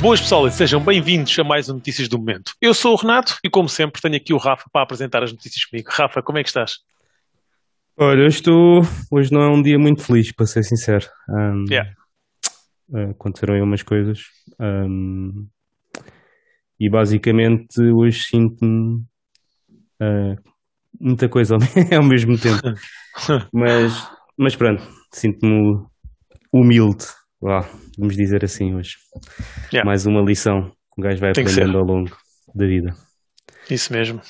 Boas pessoal e sejam bem-vindos a mais um Notícias do Momento. Eu sou o Renato e, como sempre, tenho aqui o Rafa para apresentar as notícias comigo. Rafa, como é que estás? Olha, hoje, estou... hoje não é um dia muito feliz, para ser sincero. Um, Yeah. Aconteceram aí umas coisas. um, e basicamente hoje sinto-me ah, muita coisa ao mesmo tempo. Mas, mas pronto, sinto-me humilde, vá, vamos dizer assim hoje. Yeah. Mais uma lição que o gajo vai Tem aprendendo ao longo da vida. Isso mesmo.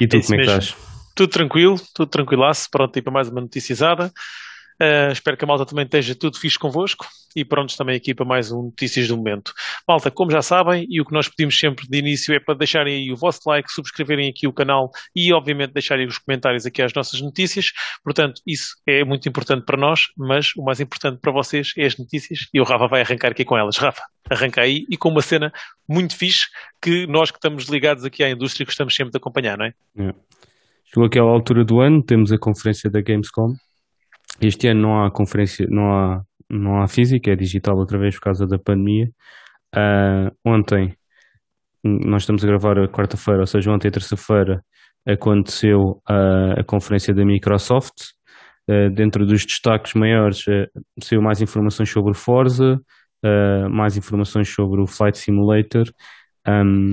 E tu, É como é que mesmo. estás? Tudo tranquilo, tudo tranquilaço, pronto aí para mais uma noticiazada. Uh, espero que a malta também esteja tudo fixe convosco e prontos também aqui para mais um Notícias do Momento. Malta, como já sabem, e o que nós pedimos sempre de início é para deixarem aí o vosso like, subscreverem aqui o canal e, obviamente, deixarem os comentários aqui às nossas notícias. Portanto, isso é muito importante para nós, mas o mais importante para vocês é as notícias e o Rafa vai arrancar aqui com elas. Rafa, arranca aí e com uma cena muito fixe que nós que estamos ligados aqui à indústria gostamos sempre de acompanhar, não é? Chegou aquela altura do ano, temos a conferência da Gamescom. Este ano não há conferência, não há, não há física, é digital outra vez por causa da pandemia. Ah, ontem, nós estamos a gravar a quarta-feira, ou seja, ontem, terça-feira, aconteceu ah, a conferência da Microsoft. Ah, dentro dos destaques maiores, ah, saiu mais informações sobre o Forza, ah, mais informações sobre o Flight Simulator ahm,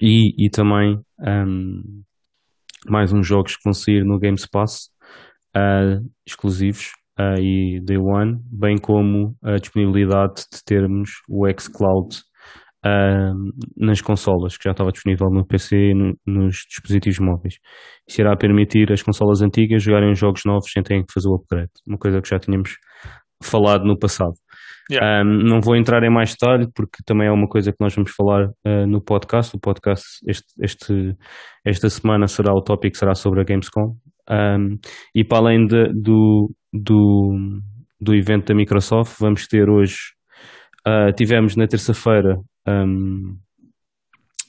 e, e também ahm, mais uns jogos que vão sair no Games Pass ah, exclusivos ah, e Day One, bem como a disponibilidade de termos o xCloud nas consolas, que já estava disponível no PC e no- nos dispositivos móveis. Isso irá permitir as consolas antigas jogarem os jogos novos sem terem que fazer o upgrade, uma coisa que já tínhamos falado no passado. Yeah. Um, não vou entrar em mais detalhe porque também é uma coisa que nós vamos falar uh, no podcast. O podcast este, este- esta semana será o tópico será sobre a Gamescom. Um, e para além de- do, do, do evento da Microsoft, vamos ter hoje, uh, tivemos na terça-feira, um,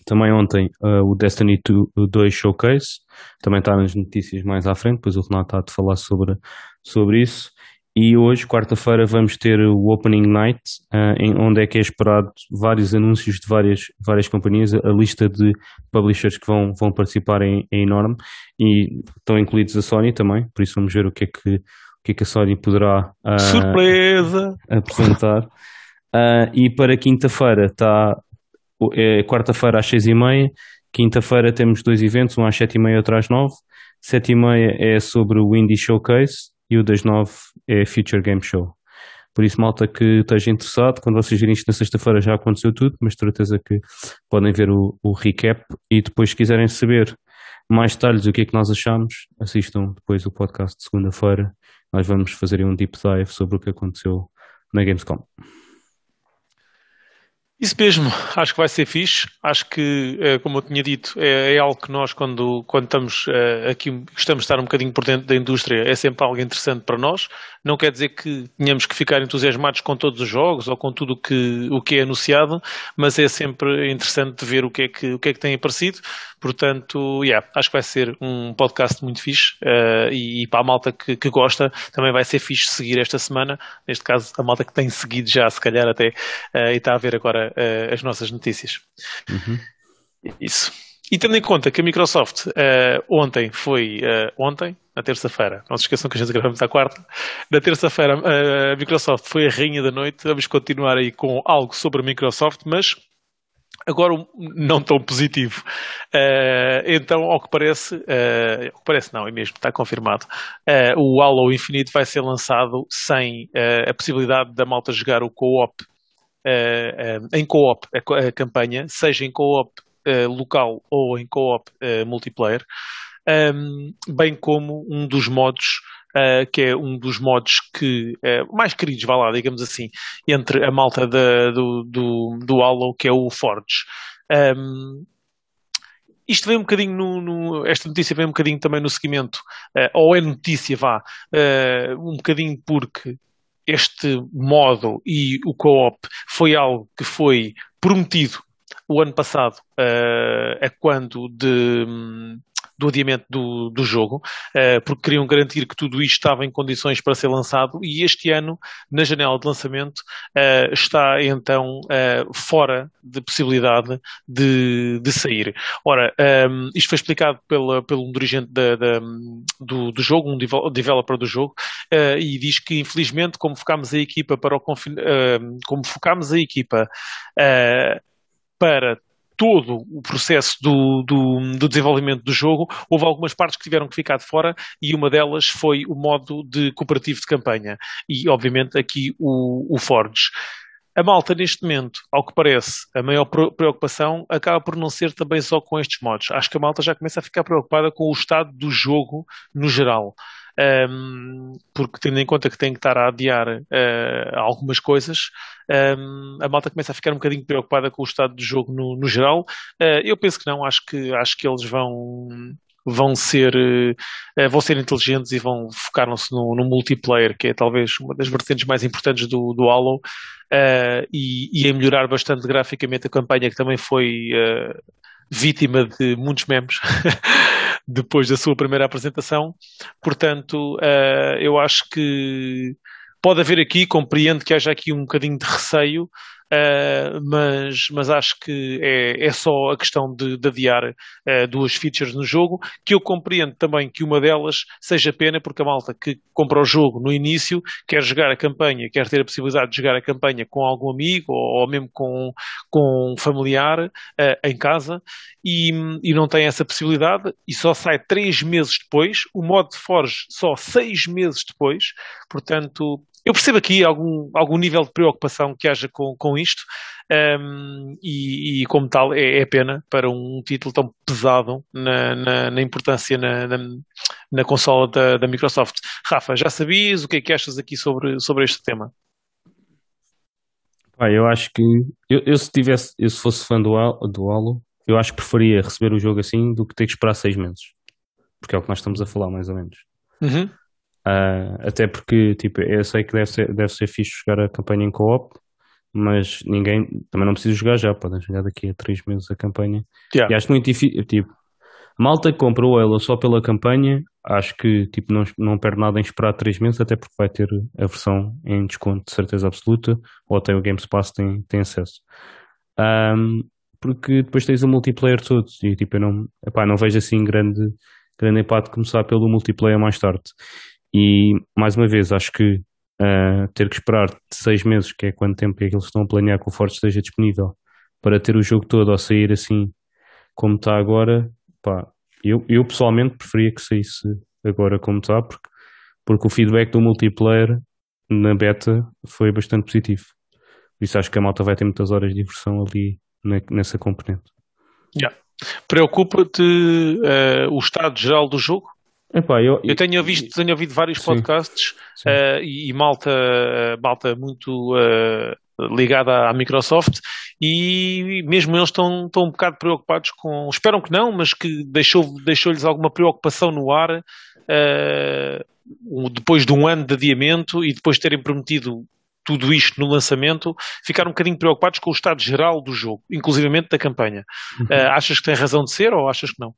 também ontem, uh, o Destiny 2 Showcase. Também está nas notícias mais à frente, depois o Renato há de falar sobre, sobre isso. E hoje, quarta-feira, vamos ter o Opening Night, em onde é que é esperado vários anúncios de várias, várias companhias. A lista de publishers que vão, vão participar é, é enorme e estão incluídos a Sony também, por isso vamos ver o que é que, o que, é que a Sony poderá ah, Surpresa! apresentar. Ah, e para quinta-feira está é, quarta-feira às seis e meia, quinta-feira temos dois eventos, um às sete e meia, outro às nove. Sete e meia é sobre o Indie Showcase e o das nove é Future Game Show. Por isso, malta que esteja interessado, quando vocês virem isto na sexta-feira já aconteceu tudo, mas certeza que podem ver o, o recap e depois se quiserem saber mais detalhes do que é que nós achamos, assistam depois o podcast de segunda-feira. Nós vamos fazer um deep dive sobre o que aconteceu na Gamescom. Isso mesmo, acho que vai ser fixe. Acho que, eh, como eu tinha dito, é, é algo que nós, quando, quando estamos eh, aqui, gostamos de estar um bocadinho por dentro da indústria, é sempre algo interessante para nós. Não quer dizer que tenhamos que ficar entusiasmados com todos os jogos ou com tudo que, o que é anunciado, mas é sempre interessante ver o que é que, o que, é que tem aparecido. Portanto, yeah, acho que vai ser um podcast muito fixe eh, e, e para a malta que, que gosta também vai ser fixe seguir esta semana. Neste caso, a malta que tem seguido já, se calhar até, eh, e está a ver agora eh, as nossas notícias. Uhum. Isso. E tendo em conta que a Microsoft eh, ontem foi eh, ontem, na terça-feira, não se esqueçam que a gente gravamos à quarta, na terça-feira eh, a Microsoft foi a rainha da noite, vamos continuar aí com algo sobre a Microsoft, mas agora não tão positivo. Então, ao que parece, ao que parece não, é mesmo, está confirmado, o Halo Infinite vai ser lançado sem a possibilidade da malta jogar o co-op em co-op a, campanha, seja em co-op eh, local ou em co-op eh, multiplayer, um, bem como um dos modos uh, que é um dos modos que uh, mais queridos, vá lá, digamos assim, entre a malta da- do, do, do Halo, que é o Forge. Um, isto vem um bocadinho no, no- esta notícia vem um bocadinho também no seguimento, uh, ou é notícia, vá, um bocadinho porque este modo e o co-op foi algo que foi prometido o ano passado, uh, a quando de, hum, do adiamento do, do jogo, uh, porque queriam garantir que tudo isto estava em condições para ser lançado e este ano, na janela de lançamento, uh, está então fora de possibilidade de, de sair. Ora, um, isto foi explicado pela, pelo dirigente da, da, do, do jogo, um developer do jogo, e diz que infelizmente, como focámos a equipa para o como focámos a equipa para todo o processo do, do, do, desenvolvimento do jogo, houve algumas partes que tiveram que ficar de fora e uma delas foi o modo de cooperativo de campanha e, obviamente, aqui o, o Forge. A malta, neste momento, ao que parece, a maior preocupação acaba por não ser também só com estes modos. Acho que a malta já começa a ficar preocupada com o estado do jogo no geral um, porque tendo em conta que tem que estar a adiar uh, algumas coisas, um, a malta começa a ficar um bocadinho preocupada com o estado do jogo no, no geral. Uh, eu penso que não, acho que, acho que eles vão vão ser, uh, vão ser inteligentes e vão focar-se no, no, multiplayer, que é talvez uma das vertentes mais importantes do, do Halo, uh, e, e em melhorar bastante graficamente a campanha, que também foi uh, vítima de muitos memes. depois da sua primeira apresentação. Portanto, uh, eu acho que pode haver aqui, compreendo que haja aqui um bocadinho de receio, Uh, mas, mas acho que é, é só a questão de, de adiar uh, duas features no jogo, que eu compreendo também que uma delas seja pena, porque a malta que compra o jogo no início quer jogar a campanha, quer ter a possibilidade de jogar a campanha com algum amigo ou, ou mesmo com, com um familiar uh, em casa e, e não tem essa possibilidade e só sai três meses depois, o modo Forge só seis meses depois, portanto eu percebo aqui algum, algum nível de preocupação que haja com, com isto um, e, e, como tal, é, é, pena para um título tão pesado na, na, na importância na, na, na consola da, da, Microsoft. Rafa, já sabias o que é que achas aqui sobre, sobre este tema? Eu acho que eu, eu, se tivesse, eu se fosse fã do, do Halo, eu acho que preferia receber o jogo assim do que ter que esperar seis meses. Porque é o que nós estamos a falar, mais ou menos. Uhum. Uh, até porque, tipo, eu sei que deve ser, deve ser fixe jogar a campanha em co-op, mas ninguém também não precisa jogar já, podem jogar daqui a 3 meses a campanha. Yeah. E acho muito difícil, tipo, malta que compra o Halo só pela campanha, acho que tipo, não, não perde nada em esperar 3 meses, até porque vai ter a versão em desconto de certeza absoluta, ou até o Game Pass tem, tem acesso. Um, porque depois tens o multiplayer todo, e tipo, eu não, epá, não vejo assim grande, grande impacto começar pelo multiplayer mais tarde. E, mais uma vez, acho que uh, ter que esperar seis meses, que é quanto tempo é que eles estão a planear que o Forte esteja disponível, para ter o jogo todo ou sair assim como está agora, pá, eu, eu pessoalmente preferia que saísse agora como está, porque, porque o feedback do multiplayer na beta foi bastante positivo. Por isso acho que a malta vai ter muitas horas de diversão ali na, nessa componente. Yeah. Preocupa-te uh, o estado geral do jogo? Epá, eu, eu tenho, ouvido, tenho ouvido vários sim, podcasts sim. Uh, e, e, malta, malta muito uh, ligada à Microsoft e mesmo eles estão, estão um bocado preocupados com, esperam que não, mas que deixou, deixou-lhes alguma preocupação no ar uh, depois de um ano de adiamento e depois de terem prometido tudo isto no lançamento, ficaram um bocadinho preocupados com o estado geral do jogo, inclusivamente da campanha. Uhum. achas que tem razão de ser ou achas que não?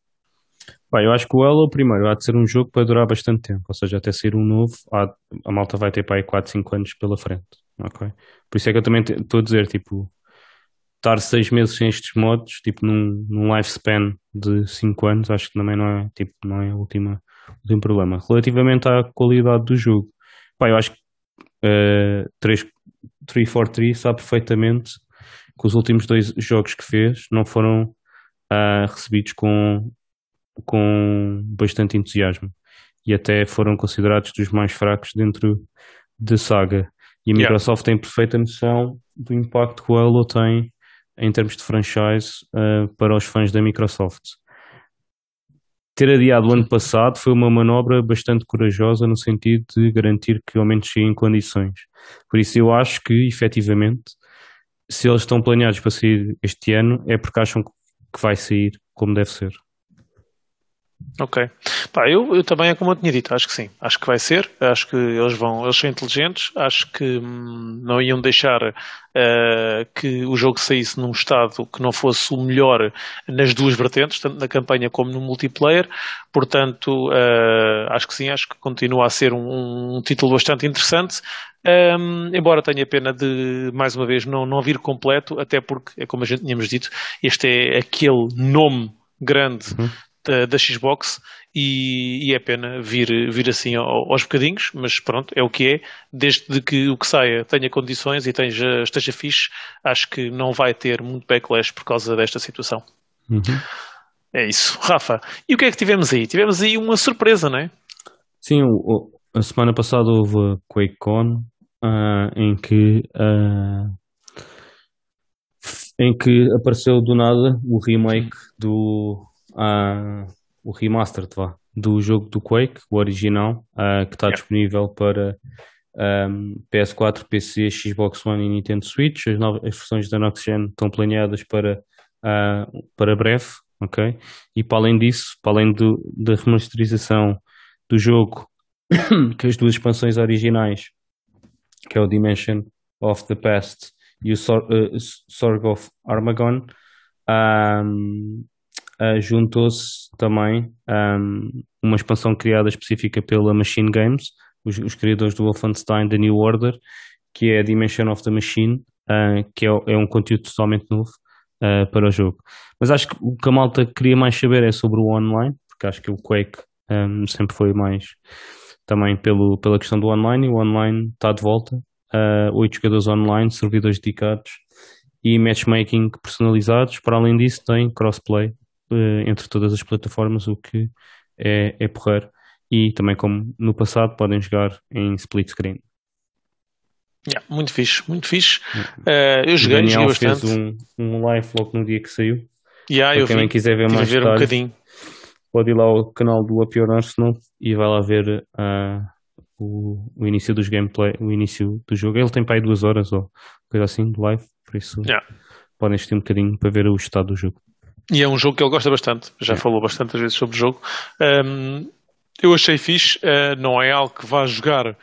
Bem, eu acho que o Halo, primeiro, há de ser um jogo para durar bastante tempo, ou seja, até ser um novo, há, a malta vai ter para aí 4, 5 anos pela frente, ok? Por isso é que eu também estou a dizer, tipo, estar 6 meses sem estes modos, tipo, num, num lifespan de 5 anos, acho que também não é, tipo, não é o último problema. Relativamente à qualidade do jogo, pá, eu acho que uh, 3, 343 sabe perfeitamente que os últimos dois jogos que fez não foram uh, recebidos com com bastante entusiasmo e até foram considerados dos mais fracos dentro da saga. E a Microsoft yeah. tem perfeita noção do impacto que o Halo tem em termos de franchise uh, para os fãs da Microsoft. Ter adiado o ano passado foi uma manobra bastante corajosa no sentido de garantir que ao menos chegue em condições. Por isso eu acho que, efetivamente, se eles estão planeados para sair este ano, é porque acham que vai sair como deve ser. Ok. Pá, eu, eu também é como eu tinha dito, acho que sim. Acho que vai ser. Acho que eles vão, eles são inteligentes. Acho que hum, não iam deixar uh, que o jogo saísse num estado que não fosse o melhor nas duas vertentes, tanto na campanha como no multiplayer. Portanto, uh, acho que sim. Acho que continua a ser um, um título bastante interessante. Um, embora tenha pena de, mais uma vez, não, não vir completo, até porque, é como a gente tínhamos dito, este é aquele nome grande uhum da, da Xbox e, e, é pena vir, vir assim aos bocadinhos, mas pronto, é o que é. Desde que o que saia tenha condições e esteja, esteja fixe, acho que não vai ter muito backlash por causa desta situação. Uhum. É isso. Rafa, e o que é que tivemos aí? Tivemos aí uma surpresa, não é? Sim, o, a semana passada houve a QuakeCon uh, em que uh, em que apareceu do nada o remake do uh, o remastered vá, do jogo do Quake, o original, uh, que está yeah. disponível para um, PS4, PC, Xbox One e Nintendo Switch. As, novas, as versões da Next Gen estão planeadas para, uh, para breve, ok? E para além disso, para além do, da remasterização do jogo, que as duas expansões originais, que é o Dimension of the Past e o uh, Sorg of Armagon, um, uh, juntou-se também um, uma expansão criada específica pela Machine Games, os, os, criadores do Wolfenstein The New Order, que é a Dimension of the Machine, uh, que é, é, um conteúdo totalmente novo uh, para o jogo. Mas acho que o que a malta queria mais saber é sobre o online, porque acho que o Quake um, sempre foi mais também pelo, pela questão do online, e o online está de volta. Oito jogadores online, servidores dedicados e matchmaking personalizados. Para além disso, tem crossplay entre todas as plataformas, o que é, é porreiro. E também, como no passado, podem jogar em split screen. Yeah, muito fixe, muito fixe. Uh, eu joguei, Daniel joguei bastante. fez um, um live logo no dia que saiu. Yeah, Para eu quem vi, quiser ver mais ver detalhes, um bocadinho. pode ir lá ao canal do Up Your Arsenal e vai lá ver uh, o, o início dos gameplay, o início do jogo. Ele tem para aí duas horas ou coisa assim de live, por isso podem assistir um bocadinho para ver o estado do jogo. E é um jogo que ele gosta bastante, já É. falou bastantes vezes sobre o jogo. Um, eu achei fixe, uh, não é algo que vá jogar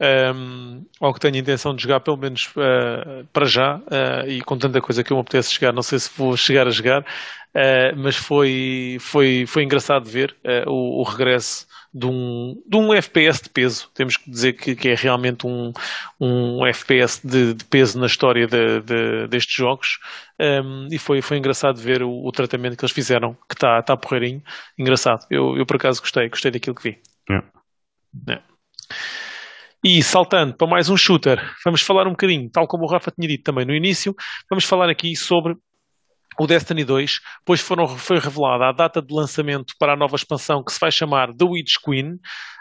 um, ou que tenha intenção de jogar, pelo menos uh, para já, uh, e com tanta coisa que eu me apetece chegar, não sei se vou chegar a jogar, uh, mas foi, foi, foi engraçado ver o, o regresso de um, de um FPS de peso. Temos que dizer que, que é realmente um, um FPS de, de peso na história de, de- destes jogos. Um, e foi, foi engraçado ver o, o tratamento que eles fizeram, que está tá porreirinho. Engraçado. Eu, eu por acaso gostei, gostei daquilo que vi. É. É. E saltando para mais um shooter, vamos falar um bocadinho, tal como o Rafa tinha dito também no início, vamos falar aqui sobre o Destiny 2, pois foram, foi revelada a data de lançamento para a nova expansão que se vai chamar The Witch Queen.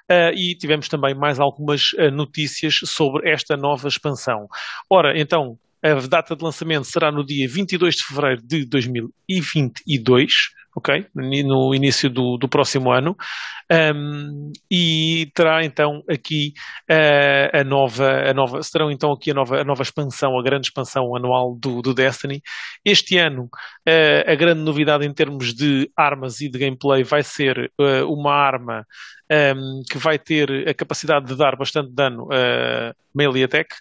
eh, e tivemos também mais algumas eh, notícias sobre esta nova expansão. Ora, então, a data de lançamento será no dia 22 de fevereiro de 2022, ok? No início do, do próximo ano. Um, e terá então aqui eh, a nova, a nova, terão então aqui a nova, a nova expansão, a grande expansão anual do, do Destiny. Este ano, eh, a grande novidade em termos de armas e de gameplay vai ser eh, uma arma um, que vai ter a capacidade de dar bastante dano a melee attack,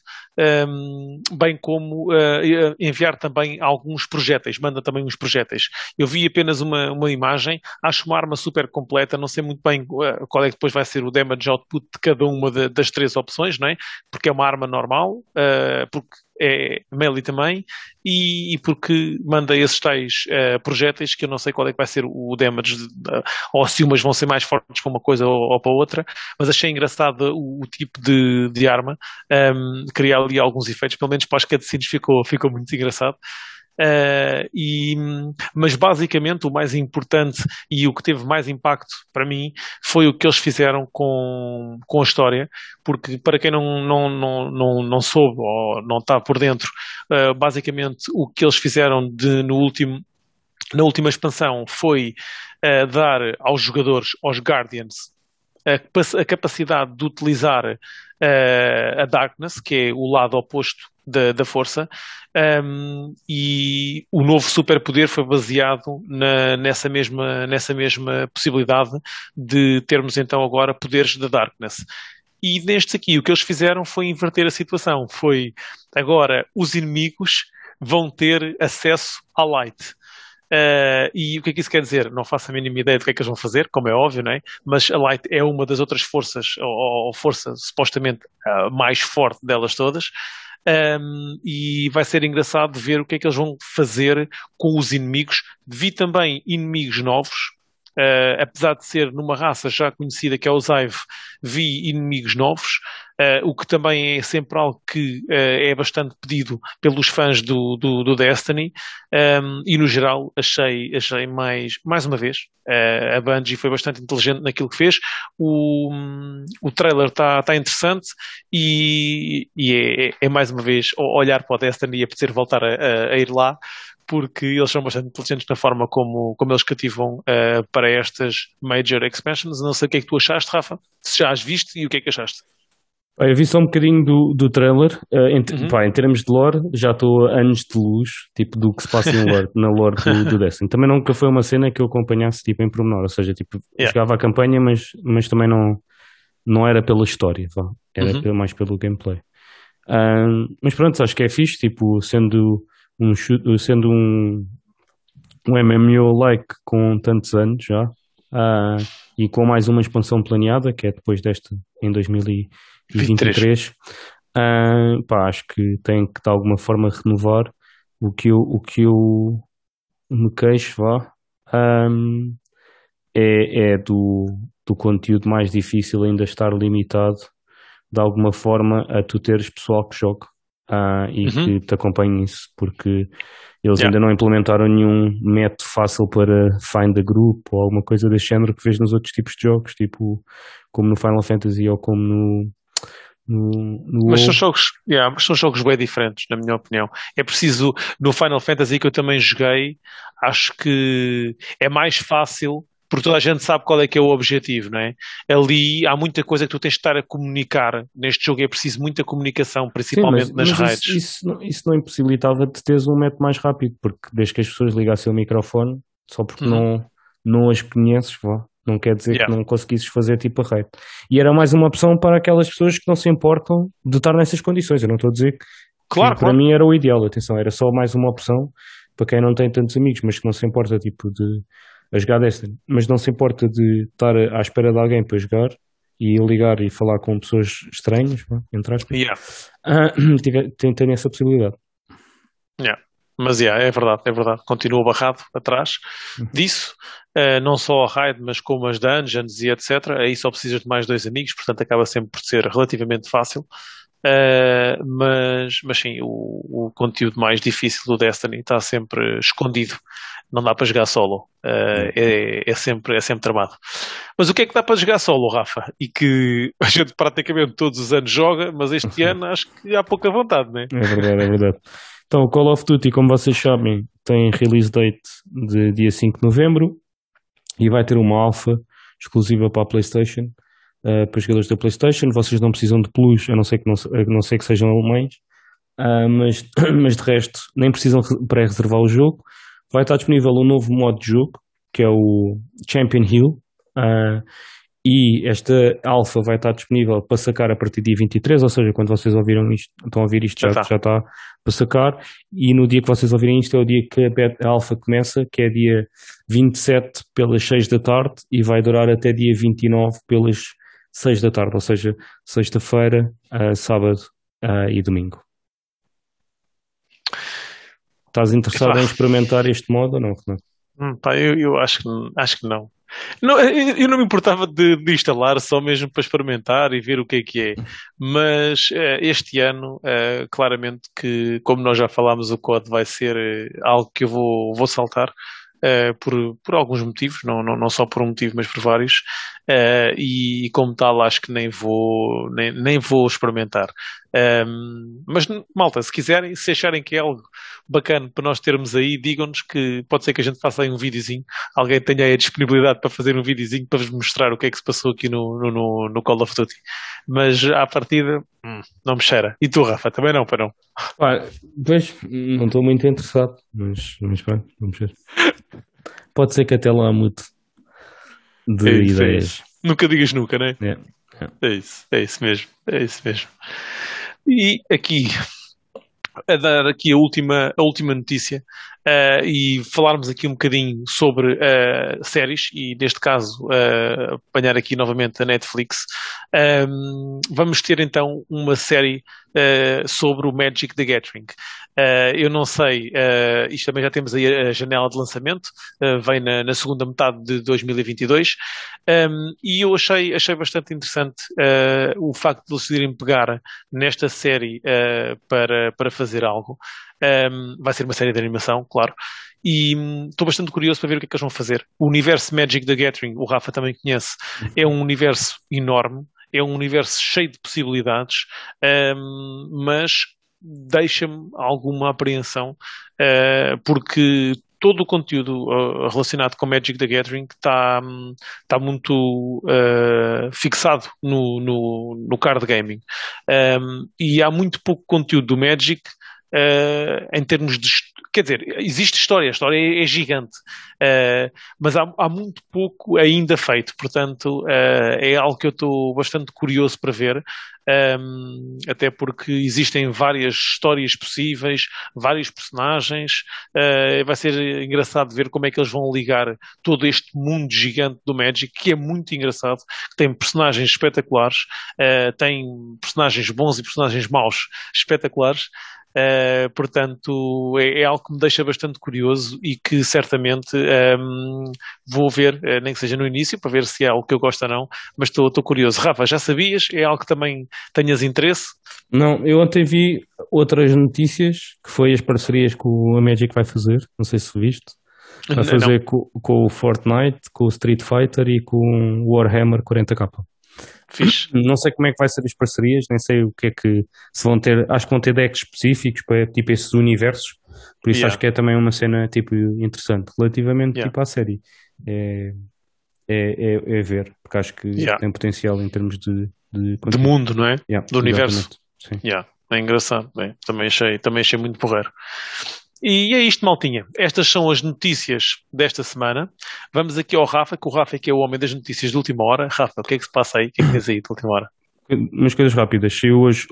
um, bem como uh, enviar também alguns projéteis, manda também uns projéteis. Eu vi apenas uma, uma imagem, acho uma arma super completa, não sei muito bem uh, qual é que depois vai ser o damage output de cada uma de- das três opções, não é? Porque é uma arma normal, uh, porque é melee também, e, e porque manda esses tais uh, projéteis que eu não sei qual é que vai ser o damage, de- de- ou se umas vão ser mais fortes para uma coisa ou, ou para outra, mas achei engraçado o, o tipo de, de arma, um, criar ali alguns efeitos, pelo menos para as cutscenes ficou, ficou muito engraçado. Uh, e, mas basicamente o mais importante e o que teve mais impacto para mim foi o que eles fizeram com, com a história, porque para quem não, não, não, não, não soube ou não está por dentro, uh, basicamente o que eles fizeram de, no último, na última expansão foi uh, dar aos jogadores, aos Guardians, a, a capacidade de utilizar a Darkness, que é o lado oposto da, da força, um, e o novo superpoder foi baseado na, nessa, mesma, nessa mesma possibilidade de termos então agora poderes da Darkness. E nestes aqui, o que eles fizeram foi inverter a situação. Foi agora os inimigos vão ter acesso à Light. Uh, e o que é que isso quer dizer? Não faço a mínima ideia do que é que eles vão fazer, como é óbvio, não é? Mas a Light é uma das outras forças, ou, ou força supostamente uh, mais forte delas todas. Um, e vai ser engraçado ver o que é que eles vão fazer com os inimigos. Vi também inimigos novos, Uh, apesar de ser numa raça já conhecida que é o Zaiv, vi inimigos novos, uh, o que também é sempre algo que uh, é bastante pedido pelos fãs do, do, do Destiny, um, e no geral achei, achei mais, mais uma vez, a Bungie foi bastante inteligente naquilo que fez, o, o trailer está tá interessante e, e é, é, mais uma vez olhar para o Destiny e apetecer voltar a, a, a ir lá, porque eles são bastante inteligentes na forma como, como eles cativam uh, para estas major expansions. Não sei o que é que tu achaste, Rafa, se já as viste e o que é que achaste. Eu vi só um bocadinho do, do trailer. Uh, em, uhum. pá, em, termos de lore, já estou a anos de luz, tipo, do que se passa lore, na lore do, do Destiny. Também nunca foi uma cena que eu acompanhasse, tipo, em pormenor. Ou seja, tipo, yeah. jogava a campanha, mas, mas também não, não era pela história, vá. Era uhum. mais pelo gameplay. Uh, mas pronto, acho que é fixe, tipo, sendo um sendo um, um MMO-like com tantos anos já, uh, e com mais uma expansão planeada, que é depois desta em 2023, uh, pá, acho que tem que de alguma forma renovar o que eu, o que eu me queixo, vá, um, é, é do, do conteúdo mais difícil ainda estar limitado de alguma forma a tu teres pessoal que joga uh, e uhum. que te acompanhem isso, porque eles yeah. ainda não implementaram nenhum método fácil para find a group ou alguma coisa desse género que vês nos outros tipos de jogos, tipo como no Final Fantasy ou como no. No, no mas são jogos, yeah, mas são jogos bem diferentes, na minha opinião. É preciso, no Final Fantasy que eu também joguei, acho que é mais fácil porque toda a gente sabe qual é que é o objetivo, não é? Ali há muita coisa que tu tens de estar a comunicar. Neste jogo é preciso muita comunicação, principalmente Sim, mas, nas mas redes. Isso, isso, não, isso não impossibilitava de teres um método mais rápido, porque desde que as pessoas ligassem o microfone, só porque uhum. não, não as conheces, vá. Não quer dizer yeah. que não conseguisses fazer tipo a rede. E era mais uma opção para aquelas pessoas que não se importam de estar nessas condições. Eu não estou a dizer que, claro, que claro. para mim era o ideal, atenção, era só mais uma opção para quem não tem tantos amigos, mas que não se importa tipo de a jogar Destiny, mas não se importa de estar à espera de alguém para jogar e ligar e falar com pessoas estranhas, entre aspas, yeah. uh, tem, tem essa possibilidade. Yeah. Mas yeah, é verdade, é verdade. Continua barrado atrás uhum. disso. Uh, não só a raid, mas como as dungeons e etc. Aí só precisas de mais dois amigos, portanto acaba sempre por ser relativamente fácil. Uh, mas, mas sim, o, o, conteúdo mais difícil do Destiny está sempre escondido não dá para jogar solo. Uh, é, é, sempre, é sempre tramado. Mas o que é que dá para jogar solo, Rafa? E que a gente praticamente todos os anos joga, mas este ano acho que há pouca vontade, não é? É verdade, é verdade. Então, o Call of Duty, como vocês sabem, tem release date de dia 5 de novembro e vai ter uma alfa exclusiva para a PlayStation, uh, para os jogadores da PlayStation. Vocês não precisam de plus, a não ser que, não, não ser que sejam alemães, uh, mas, mas de resto, nem precisam pré-reservar o jogo. Vai estar disponível um novo modo de jogo, que é o Champion Hill, uh, e esta alfa vai estar disponível para sacar a partir de dia 23, ou seja, quando vocês ouviram isto, estão a ouvir isto, já, já, está. já está para sacar, e no dia que vocês ouvirem isto é o dia que a, alfa começa, que é dia 27 pelas 6 da tarde, e vai durar até dia 29 pelas 6 da tarde, ou seja, sexta-feira, uh, sábado uh, e domingo. Estás interessado em experimentar este modo ou não, Renato? Hum, pá, eu, eu acho, que, acho que não. Não eu, não me importava de, de, instalar só mesmo para experimentar e ver o que é que é. Mas uh, este ano, uh, claramente que, como nós já falámos, o COD vai ser uh, algo que eu vou, vou saltar. Uh, por, por alguns motivos, não, não, não só por um motivo, mas por vários. uh, e como tal acho que nem vou, nem, nem vou experimentar. Um, mas malta, se quiserem, se acharem que é algo bacana para nós termos aí, digam-nos que pode ser que a gente faça aí um videozinho, alguém tenha aí a disponibilidade para fazer um videozinho para vos mostrar o que é que se passou aqui no, no, no Call of Duty. Mas à partida, hum, não me cheira. E tu, Rafa, também não, para não? Ah, pois, não estou muito interessado, mas, mas bem, vamos ver. Pode ser que até lá mude de é isso, ideias. É nunca digas nunca, não é? Yeah. É isso, é isso mesmo, é isso mesmo. E aqui, a dar aqui a última, a última notícia uh, e falarmos aqui um bocadinho sobre uh, séries e, neste caso, uh, apanhar aqui novamente a Netflix. Um, vamos ter então uma série sobre o Magic the Gathering. eu não sei, isto também já temos aí a janela de lançamento, vem na, na, segunda metade de 2022, um, e eu achei, achei bastante interessante o facto de decidirem pegar nesta série para, para fazer algo. Um, vai ser uma série de animação, claro. E hum, estou bastante curioso para ver o que é que eles vão fazer. O universo Magic the Gathering, o Rafa também conhece, é um universo enorme, é um universo cheio de possibilidades, um, mas deixa-me alguma apreensão, uh, porque todo o conteúdo uh, relacionado com Magic the Gathering está, tá muito uh, fixado no, no, no, card gaming. Um, e há muito pouco conteúdo do Magic uh, em termos de. Quer dizer, existe história, a história é, é gigante, uh, mas há, há, muito pouco ainda feito, portanto, uh, é algo que eu estou bastante curioso para ver. Um, até porque existem várias histórias possíveis, vários personagens. Vai ser engraçado ver como é que eles vão ligar todo este mundo gigante do Magic, que é muito engraçado, que tem personagens espetaculares, tem personagens bons e personagens maus espetaculares. Uh, portanto, é, é, algo que me deixa bastante curioso e que certamente um, ehm, vou ver, uh, nem que seja no início, para ver se é algo que eu gosto ou não, mas estou curioso. Rafa, já sabias? É algo que também tenhas interesse? Não, eu ontem vi outras notícias, que foi as parcerias que a Magic vai fazer, não sei se viste. Vai fazer com, com, o Fortnite, com o Street Fighter e com o Warhammer 40k. Fixe. Não sei como é que vai ser as parcerias, nem sei o que é que se vão ter. Acho que vão ter decks específicos para tipo esses universos. Por isso yeah. acho que é também uma cena tipo interessante relativamente yeah. tipo à série. É, é, é, é, ver, porque acho que yeah. tem potencial em termos de de, de mundo, não é? Do universo. É engraçado. Bem, também achei, também achei muito porreiro. E é isto, maltinha. Estas são as notícias desta semana. Vamos aqui ao Rafa, que o Rafa é que é o homem das notícias de última hora. Rafa, o que é que se passa aí? O que é que tens aí de última hora? Umas coisas rápidas. Saiu hoje,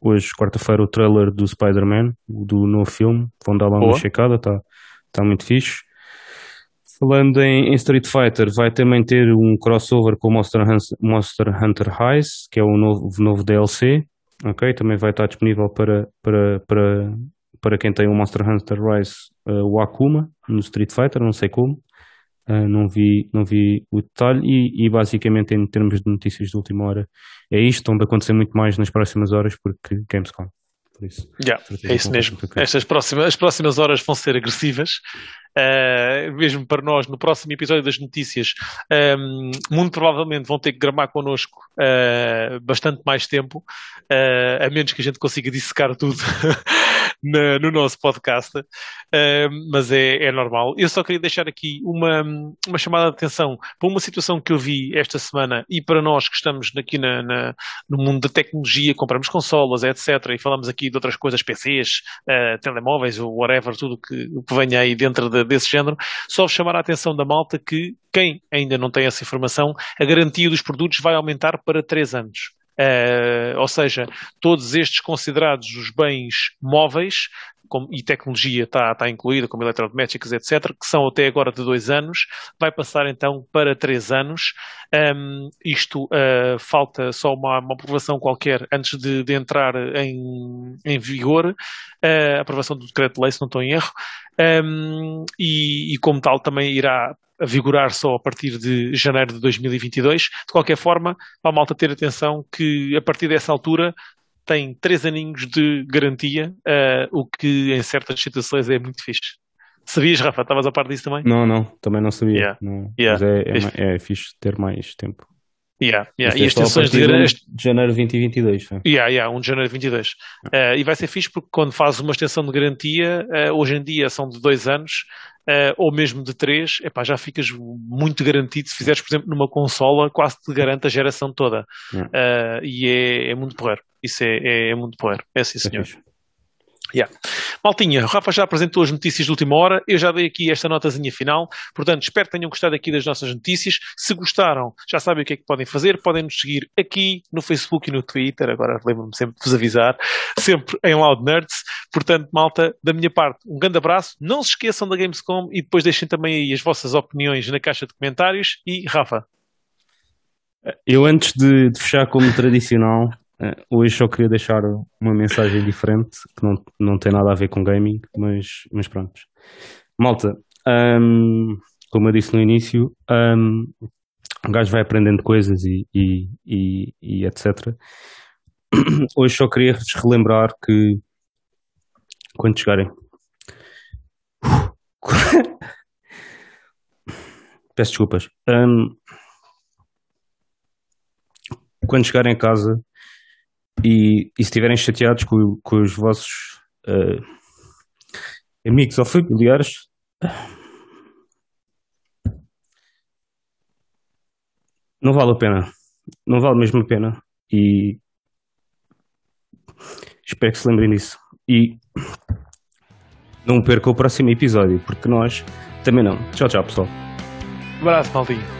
hoje quarta-feira, o trailer do Spider-Man, do novo filme. Vão dar lá Boa. uma checada, está tá muito fixe. Falando em, em, Street Fighter, vai também ter um crossover com Monster, Monster Hunter Rise, que é o novo, novo DLC. Ok, também vai estar disponível para, para, para para quem tem o Monster Hunter Rise, uh, o Akuma no Street Fighter, não sei como. Uh, não, vi, não vi o detalhe e, e, basicamente em termos de notícias de última hora é isto, estão a acontecer muito mais nas próximas horas porque Gamescom. Por isso, yeah, é isso mesmo. Estas próximas, as próximas horas vão ser agressivas. Uh, mesmo para nós, no próximo episódio das notícias, um, muito provavelmente vão ter que gramar connosco uh, bastante mais tempo, uh, a menos que a gente consiga dissecar tudo na, no nosso podcast, uh, mas é, é, normal. Eu só queria deixar aqui uma, uma chamada de atenção para uma situação que eu vi esta semana e para nós que estamos aqui na, na no mundo da tecnologia, compramos consolas, etc., e falamos aqui de outras coisas, PCs, telemóveis, whatever, tudo que, que venha aí dentro de, desse género, só chamar a atenção da malta que quem ainda não tem essa informação, a garantia dos produtos vai aumentar para 3 anos. Uh, ou seja, todos estes considerados os bens móveis como, e tecnologia está, está incluída, como eletrodomésticos, etc., que são até agora de dois anos, vai passar então para três anos. Um, isto uh, falta só uma, uma, aprovação qualquer antes de, de entrar em, em vigor, uh, aprovação do decreto de lei, se não estou em erro, um, e, e como tal também irá a vigorar só a partir de janeiro de 2022. De qualquer forma, a malta ter atenção que a partir dessa altura tem três aninhos de garantia, uh, o que em certas situações é muito fixe. Sabias, Rafa? Estavas a par disso também? Não, não, também não sabia. Yeah. Não, yeah. Mas é, é, é, é fixe ter mais tempo. Yeah, yeah. E é as extensões de, de janeiro de 2022. né? Yeah, yeah, 1 de janeiro de 22. Eh, e vai ser fixe porque quando fazes uma extensão de garantia, eh, hoje em dia são de dois anos, eh, ou mesmo de três, epá, já ficas muito garantido. Se fizeres, por exemplo, numa consola, quase te garante a geração toda. Yeah. E é, é muito porreiro. Isso é, é, é muito porreiro. É sim, é senhor. Maltinha, o Rafa já apresentou as notícias de última hora, eu já dei aqui esta notazinha final, portanto espero que tenham gostado aqui das nossas notícias. Se gostaram, já sabem o que é que podem fazer, podem nos seguir aqui no Facebook e no Twitter, agora lembro-me sempre de vos avisar, sempre em Loud Nerds. Portanto, malta, da minha parte, um grande abraço, não se esqueçam da Gamescom e depois deixem também aí as vossas opiniões na caixa de comentários. E Rafa, Eu, antes de, de fechar como tradicional, hoje só queria deixar uma mensagem diferente, que não, não tem nada a ver com gaming, mas, mas pronto. Malta, ahm, como eu disse no início, um gajo vai aprendendo coisas e, e, e, e etc. Hoje só queria vos relembrar que quando chegarem. Peço desculpas. Ahm, quando chegarem a casa e, e se estiverem chateados com, com os vossos eh, amigos ou familiares, não vale a pena. Não vale mesmo a pena. E espero que se lembrem disso. E não percam o próximo episódio, porque nós também não. Tchau, tchau, pessoal. um abraço, maltinha.